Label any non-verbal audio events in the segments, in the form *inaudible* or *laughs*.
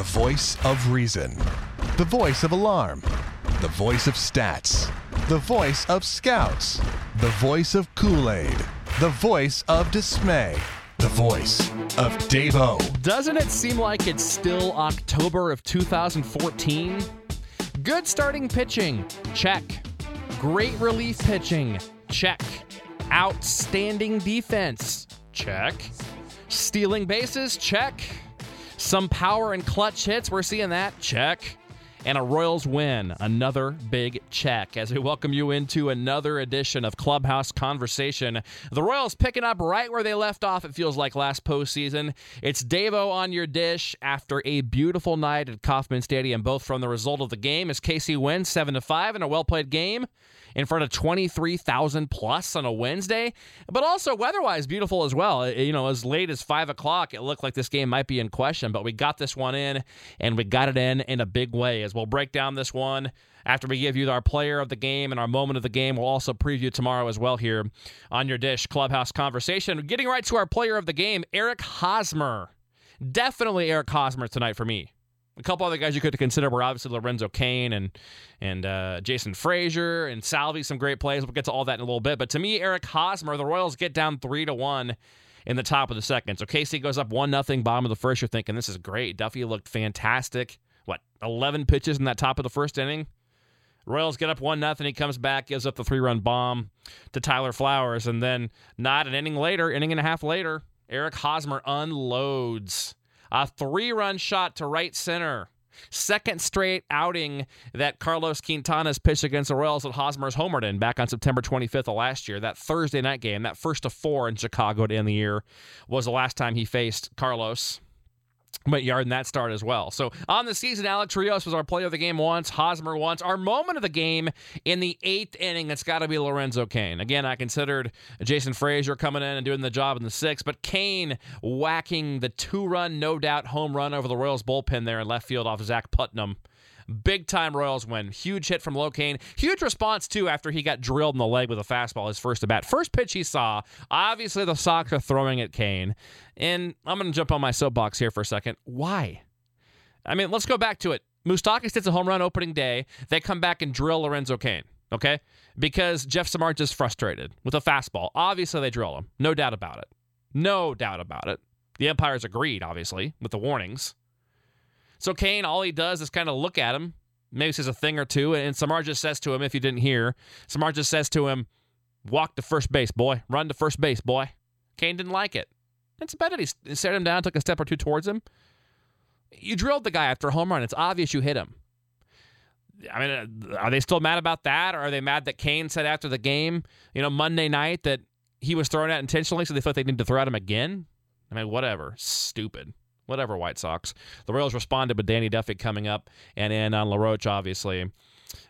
The voice of reason. The voice of alarm. The voice of stats. The voice of scouts. The voice of Kool Aid. The voice of dismay. The voice of Davo. Doesn't it seem like it's still October of 2014? Good starting pitching, check. Great relief pitching, check. Outstanding defense, check. Stealing bases, check. Some power and clutch hits, we're seeing that, check and a Royals win. Another big check as we welcome you into another edition of Clubhouse Conversation. The Royals picking up right where they left off, it feels like last postseason. It's Davo on your dish after a beautiful night at Kauffman Stadium, both from the result of the game as KC wins 7 to 5 in a well played game in front of 23,000 plus on a Wednesday, but also weather-wise beautiful as well. You know, as late as five o'clock, it looked like this game might be in question, but we got this one in, and we got it in in a big way. As we'll break down this one after we give you our player of the game and our moment of the game. We'll also preview tomorrow as well here on your dish clubhouse conversation. Getting right to our player of the game, Eric Hosmer. Definitely Eric Hosmer tonight for me. A couple other guys you could consider were obviously Lorenzo Cain and and uh, Jason Frasor and Salvy, some great plays. We'll get to all that in a little bit. But to me, Eric Hosmer, the Royals get down three to one in the top of the second. So KC goes up one nothing, bottom of the first. You're thinking this is great. Duffy looked fantastic. What, 11 pitches in that top of the first inning? Royals get up one nothing. He comes back, gives up the three run bomb to Tyler Flowers, and then not an inning later, inning and a half later, Eric Hosmer unloads a three run shot to right center. Second straight outing that Carlos Quintana's pitched against the Royals that Hosmer's homered in back on September 25th of last year. That Thursday night game, that first of four in Chicago to end the year, was the last time he faced Carlos went yard in that start as well. So on the season, Alex Rios was our player of the game once, Hosmer once. Our moment of the game in the eighth inning, it's got to be Lorenzo Cain. Again, I considered Jason Frasor coming in and doing the job in the sixth, but Cain whacking the two-run, no doubt home run over the Royals bullpen there in left field off Zach Putnam Big time Royals win. Huge hit from LoCain. Huge response, too, after he got drilled in the leg with a fastball his first at bat. First pitch he saw. Obviously, the Sox are throwing at Cain. And I'm going to jump on my soapbox here for a second. Why? I mean, let's go back to it. Moustakas hits a home run opening day. They come back and drill Lorenzo Cain, okay? Because Jeff Samardzija is frustrated with a fastball. Obviously, they drill him. No doubt about it. No doubt about it. The umpires agreed, obviously, with the warnings. So Cain, all he does is kind of look at him, maybe says a thing or two, and Samardzija says to him, if you didn't hear, Samardzija says to him, walk to first base, boy. Run to first base, boy. Cain didn't like it. It's better he set him down, took a step or two towards him. You drilled the guy after a home run. It's obvious you hit him. I mean, uh, are they still mad about that? Or are they mad that Cain said after the game, you know, Monday night that he was thrown out intentionally, so they thought they needed to throw at him again? I mean, whatever. Stupid whatever, White Sox. The Royals responded with Danny Duffy coming up, and in on LaRoche, obviously.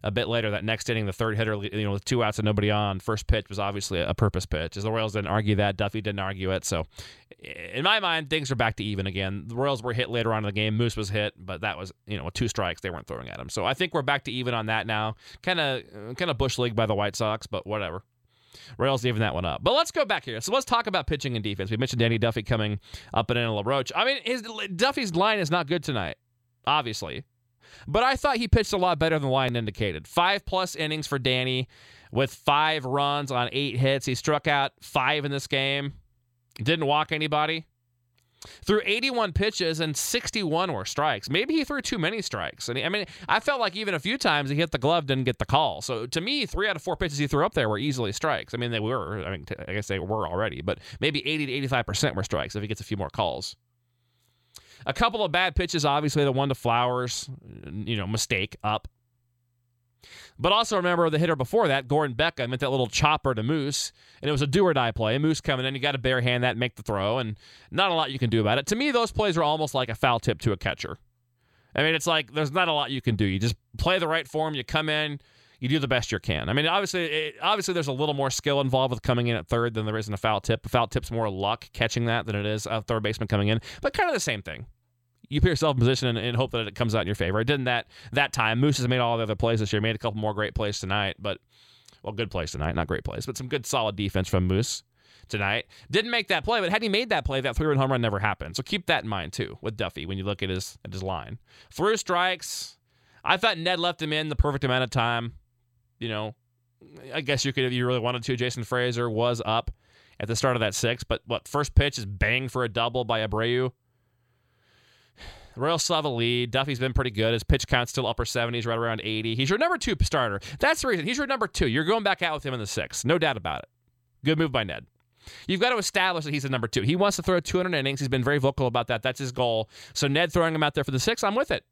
A bit later, that next inning, the third hitter, you know, with two outs and nobody on, first pitch was obviously a purpose pitch. As the Royals didn't argue that, Duffy didn't argue it. So, in my mind, things are back to even again. The Royals were hit later on in the game. Moose was hit, but that was, you know, two strikes. They weren't throwing at him. So, I think we're back to even on that now. Kind of, kind of bush league by the White Sox, but whatever. Royals even that one up. But let's go back here. So let's talk about pitching and defense. We mentioned Danny Duffy coming up and in LaRoche. I mean, his Duffy's line is not good tonight, obviously. But I thought he pitched a lot better than the line indicated. Five plus innings for Danny with five runs on eight hits. He struck out five in this game. Didn't walk anybody. Threw 81 pitches and 61 were strikes. Maybe he threw too many strikes. And he, I mean, I felt like even a few times he hit the glove, didn't get the call. So to me, three out of four pitches he threw up there were easily strikes. I mean, they were. I mean, I guess they were already, but maybe 80 to 85 percent were strikes if he gets a few more calls. A couple of bad pitches, obviously the one to Flowers, you know, mistake up. But also remember the hitter before that, Gordon Beckham, meant that little chopper to Moose, and it was a do or die play. Moose coming in, you got to bare hand that, make the throw, and not a lot you can do about it. To me, those plays are almost like a foul tip to a catcher. I mean, it's like there's not a lot you can do. You just play the right form. You come in, you do the best you can. I mean, obviously, it, obviously, there's a little more skill involved with coming in at third than there is in a foul tip. A foul tip's more luck catching that than it is a third baseman coming in, but kind of the same thing you put yourself in position and, and, hope that it comes out in your favor. It didn't that that time. Moose has made all the other plays this year. Made a couple more great plays tonight, but well, good plays tonight, not great plays, but some good solid defense from Moose. tonight. Didn't make that play, but had he made that play, that three run home run never happened. So keep that in mind too with Duffy when you look at his at his line. Through strikes. I thought Ned left him in the perfect amount of time. You know, I guess you could if you really wanted to. Jason Frasor was up at the start of that six, but what first pitch is bang for a double by Abreu. The Royals still have a lead. Duffy's been pretty good. His pitch count's still upper 70s, right around 80. He's your number two starter. That's the reason. He's your number two. You're going back out with him in the six. No doubt about it. Good move by Ned. You've got to establish that he's a number two. He wants to throw 200 innings. He's been very vocal about that. That's his goal. So Ned throwing him out there for the six, I'm with it.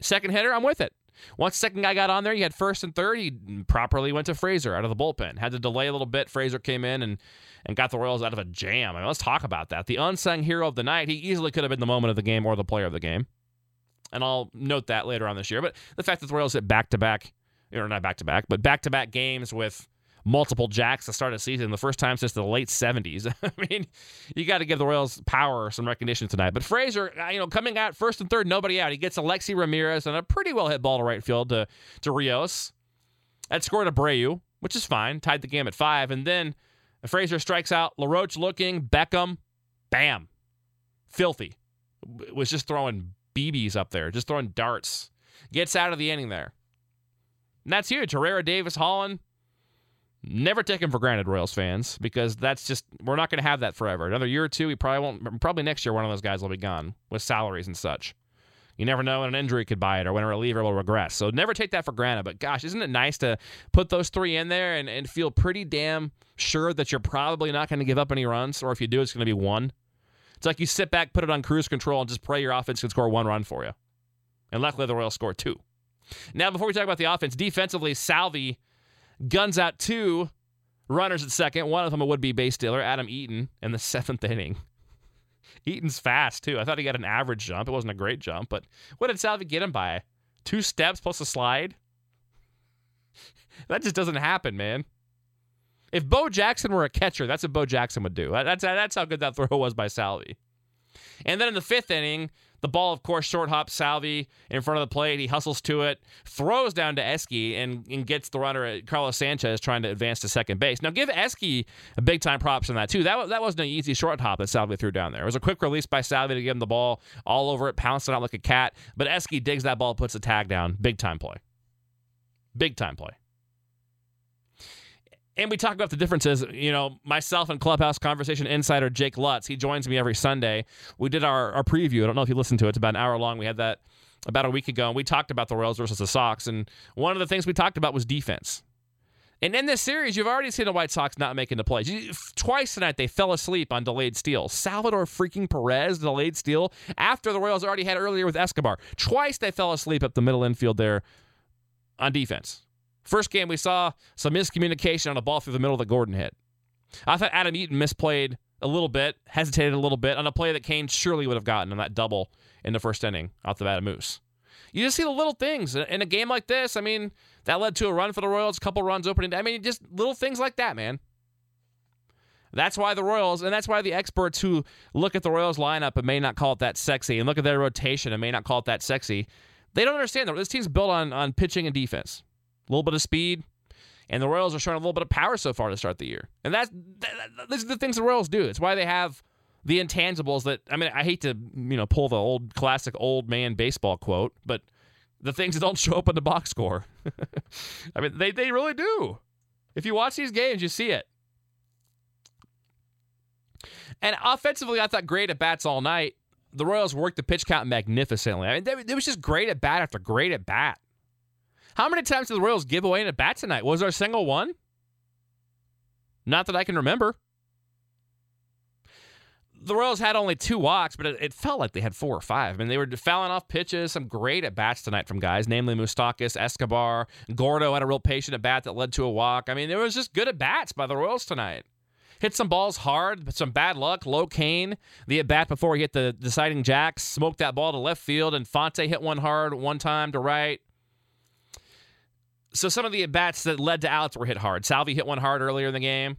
Second hitter, I'm with it. Once second guy got on there, you had first and third. He properly went to Frasor out of the bullpen. Had to delay a little bit. Frasor came in and and got the Royals out of a jam. I mean, let's talk about that. The unsung hero of the night. He easily could have been the moment of the game or the player of the game. And I'll note that later on this year. But the fact that the Royals hit back to back, or not back to back, but back to back games with multiple jacks to start a season, the first time since the late 70s. *laughs* I mean, you got to give the Royals power some recognition tonight. But Frasor, uh, you know, coming out first and third, nobody out. He gets Alexei Ramirez and a pretty well hit ball to right field to, to Rios. That scored Abreu, which is fine, tied the game at five. And then Frasor strikes out, LaRoche looking, Beckham, bam, filthy. Was just throwing BBs up there, just throwing darts. Gets out of the inning there. And that's huge. Herrera, Davis, Holland, Never take him for granted, Royals fans, because that's just we're not going to have that forever. Another year or two, we probably won't. Probably next year, one of those guys will be gone with salaries and such. You never know when an injury could buy it or when a reliever will regress. So never take that for granted. But gosh, isn't it nice to put those three in there and, and feel pretty damn sure that you're probably not going to give up any runs, or if you do, it's going to be one. It's like you sit back, put it on cruise control, and just pray your offense can score one run for you. And luckily, the Royals scored two. Now, before we talk about the offense, defensively, Salvy guns out two runners at second. One of them a would be base stealer, Adam Eaton, in the *laughs* seventh inning. Eaton's fast, too. I thought he got an average jump. It wasn't a great jump, but what did Salvy get him by? Two steps plus a slide? that just doesn't happen, man. If Bo Jackson were a catcher, that's what Bo Jackson would do. That's, that's how good that throw was by Salvy. And then in the fifth inning, the ball, of course, short hop Salvi in front of the plate. He hustles to it, throws down to Eske, and, and gets the runner, Carlos Sanchez, trying to advance to second base. Now, give Eske a big time props on that, too. That, that wasn't an easy short hop that Salvi threw down there. It was a quick release by Salvi to give him the ball all over it, pouncing out like a cat. But Eske digs that ball, puts the tag down. Big time play. Big time play and we talk about the differences. You know, myself and Clubhouse Conversation Insider Jake Lutz, he joins me every Sunday. We did our, our preview. I don't know if you listened to it. It's about an hour long. We had that about a week ago, and we talked about the Royals versus the Sox. And one of the things we talked about was defense. And in this series, you've already seen the White Sox not making the plays. Twice tonight, they fell asleep on delayed steal. Salvador freaking Perez delayed steal after the Royals already had earlier with Escobar. Twice they fell asleep up the middle infield there on defense. First game, we saw some miscommunication on a ball through the middle that Gordon hit. I thought Adam Eaton misplayed a little bit, hesitated a little bit on a play that Cain surely would have gotten on that double in the first inning off the bat of Moose. You just see the little things in a game like this. I mean, that led to a run for the Royals, a couple runs opening. I mean, just little things like that, man. That's why the Royals, and that's why the experts who look at the Royals lineup and may not call it that sexy, and look at their rotation and may not call it that sexy, they don't understand that this team's built on on pitching and defense a little bit of speed. And the Royals are showing a little bit of power so far to start the year. And that's that, these are the things the Royals do. It's why they have the intangibles that I mean, I hate to, you know, pull the old classic old man baseball quote, but the things that don't show up in the box score. *laughs* I mean, they, they really do. If you watch these games, you see it. And offensively, I thought great at bats all night. The Royals worked the pitch count magnificently. I mean, it was just great at bat after great at bat. How many times did the Royals give away in a bat tonight? Was there a single one? Not that I can remember. The Royals had only two walks, but it, it, felt like they had four or five. I mean, they were fouling off pitches, some great at bats tonight from guys, namely Moustakas, Escobar. Gordo had a real patient at bat that led to a walk. I mean, there was just good at bats by the Royals tonight. Hit some balls hard, but some bad luck. Lo Cain, the at bat before he hit the deciding jack, smoked that ball to left field, and Fonte hit one hard one time to right so some of the at bats that led to outs were hit hard. Salvi hit one hard earlier in the game.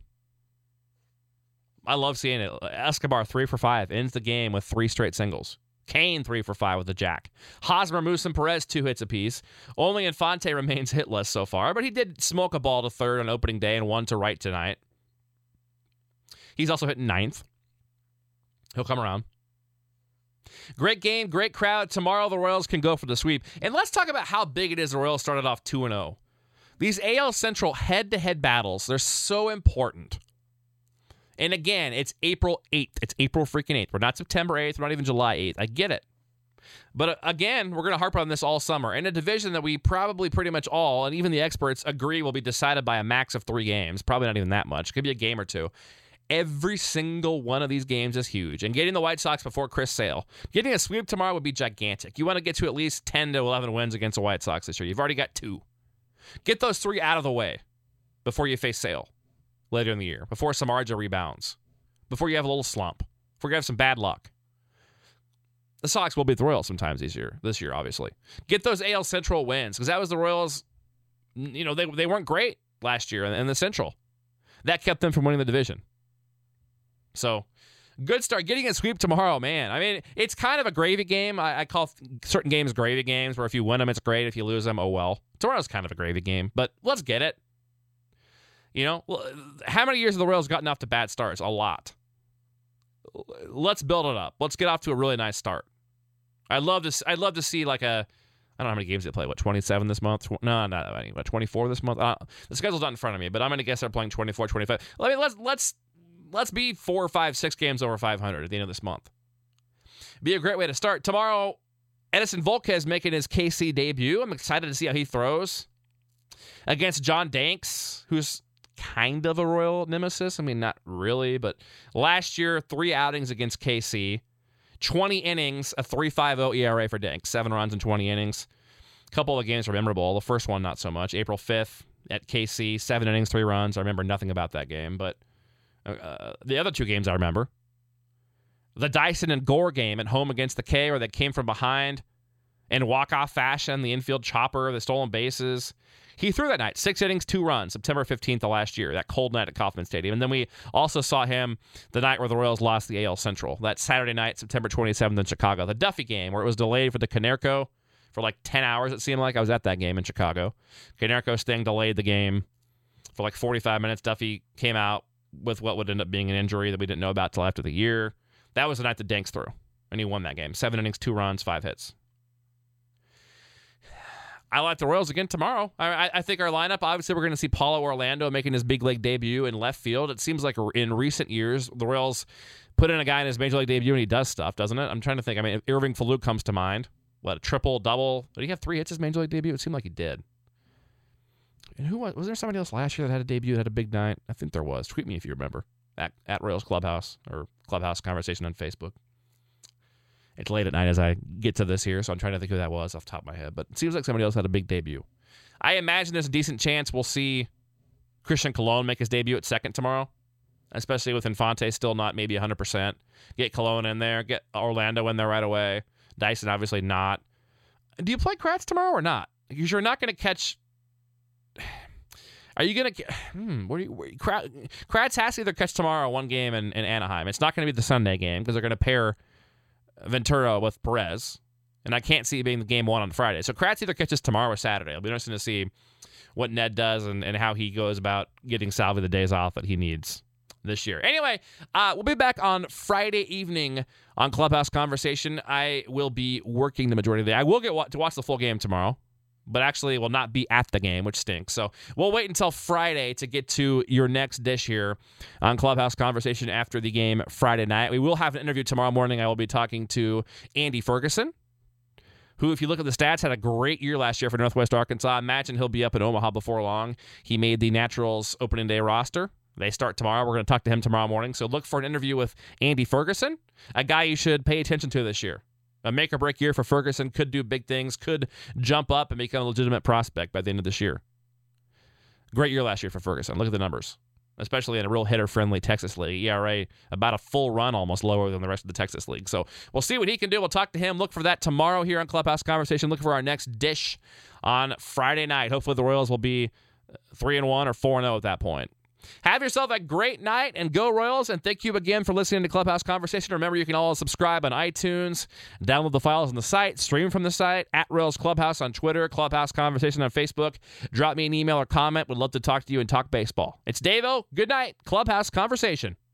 I love seeing it. Escobar three for five ends the game with three straight singles. Cain three for five with a jack. Hosmer, Moose, and Perez two hits apiece. Only Infante *laughs* remains hitless so far, but he did smoke a ball to third on opening day and one to right tonight. He's also hitting ninth. He'll come around. Great game, great crowd. Tomorrow the Royals can go for the sweep. And let's talk about how big it is the Royals started off 2 0. These AL Central head to head battles, they're so important. And again, it's April 8th. It's April freaking 8th. We're not September 8th. We're not even July 8th. I get it. But uh, again, we're going to harp on this all summer. In a division that we probably pretty much all, and even the experts, agree will be decided by a max of three games. Probably not even that much. Could be a game or two. Every single one of these games is huge. And getting the White Sox before Chris Sale, getting a sweep tomorrow would be gigantic. You want to get to at least 10 to 11 wins against the White Sox this year. You've already got two. Get those three out of the way before you face Sale later in the year, before Samardzija rebounds, before you have a little slump, before you have some bad luck. The Sox will beat the Royals sometimes this year. This year, obviously, get those AL Central wins because that was the Royals. You know they they weren't great last year in the Central. That kept them from winning the division. So, good start. Getting a sweep tomorrow, man. I mean, it's kind of a gravy game. I, I call certain games gravy games where if you win them, it's great. If you lose them, oh well. Tomorrow's kind of a gravy game, but let's get it. You know, how many years have the Royals gotten off to bad starts? A lot. Let's build it up. Let's get off to a really nice start. I'd love to. I'd love to see like a. I don't know how many games they play. What, 27 this month? No, not that many. What, 24 this month? Uh, the schedule's not in front of me, but I'm going to guess they're playing 24, 25. Let me let's let's let's be four, five, six games over 500 at the end of this month. Be a great way to start tomorrow. Edinson Volquez making his KC debut. I'm excited to see how he throws against John Danks, who's kind of a Royal nemesis. I mean, not really, but last year, three outings against KC. 20 innings, a 3.50 ERA for Danks, seven runs in 20 innings. A couple of games are memorable. The first one, not so much. April 5th at KC, seven innings, three runs. I remember nothing about that game, but uh, the other two games I remember. The Dyson and Gore game at home against the K, where they came from behind in walk-off fashion, the infield chopper, the stolen bases. He threw that night, six innings, two runs, September 15th of last year, that cold night at Kauffman Stadium. And then we also saw him the night where the Royals lost the AL Central, that Saturday night, September 27th in Chicago, the Duffy game, where it was delayed for the Konerko for like 10 hours, it seemed like. I was at that game in Chicago. Konerko's thing delayed the game for like 45 minutes. Duffy came out with what would end up being an injury that we didn't know about till after the year. That was the night that Danks threw, and he won that game. Seven innings, two runs, five hits. *sighs* I like the Royals again tomorrow. I, I think our lineup, obviously, we're going to see Paulo Orlando making his big league debut in left field. It seems like in recent years, the Royals put in a guy in his major league debut and he does stuff, doesn't it? I'm trying to think. I mean, Irving Falu comes to mind. What, a triple, double? Did he have three hits his major league debut? It seemed like he did. And who was, was there somebody else last year that had a debut that had a big night? I think there was. Tweet me if you remember. At, at Royals Clubhouse or Clubhouse Conversation on Facebook. It's late at night as I get to this here, so I'm trying to think who that was off the top of my head. But it seems like somebody else had a big debut. I imagine there's a decent chance we'll see Christian Colon make his debut at second tomorrow, especially with Infante still not maybe 100%. Get Colon in there, get Orlando in there right away. Dyson obviously not. Do you play Kratz tomorrow or not? Because you're not going to catch. *sighs* Are you to. *sighs* Hmm, what are you, Kratz has to either catch tomorrow one game in, in Anaheim. It's not going to be the Sunday game because they're going to pair Ventura with Perez, and I can't see it being the game one on Friday. So Kratz either catches tomorrow or Saturday. It'll be interesting to see what Ned does and, and how he goes about getting Salvi the days off that he needs this year. Anyway, uh, we'll be back on Friday evening on Clubhouse Conversation. I will be working the majority of the day. I will get to watch the full game tomorrow but actually will not be at the game, which stinks. So we'll wait until Friday to get to your next dish here on Clubhouse Conversation after the game Friday night. We will have an interview tomorrow morning. I will be talking to Andy Ferguson. Who, if you look at the stats, had a great year last year for Northwest Arkansas. Imagine he'll be up in Omaha before long. He made the Naturals opening day roster. They start tomorrow. We're going to talk to him tomorrow morning. So look for an interview with Andy Ferguson, a guy you should pay attention to this year a make or break year for Ferguson, could do big things, could jump up and become a legitimate prospect by the end of this year. Great year last year for Ferguson. Look at the numbers, especially in a real hitter friendly Texas league. ERA about a full run, almost lower than the rest of the Texas league. So we'll see what he can do. We'll talk to him. Look for that tomorrow here on Clubhouse Conversation. Look for our next dish on Friday night. Hopefully the Royals will be three and one or four and zero oh at that point. Have yourself a great night and go Royals. And thank you again for listening to Clubhouse Conversation. Remember, you can always subscribe on iTunes, download the files on the site, stream from the site, at Royals Clubhouse on Twitter, Clubhouse Conversation on Facebook. Drop me an email or comment. Would love to talk to you and talk baseball. It's Davo. Good night. Clubhouse Conversation.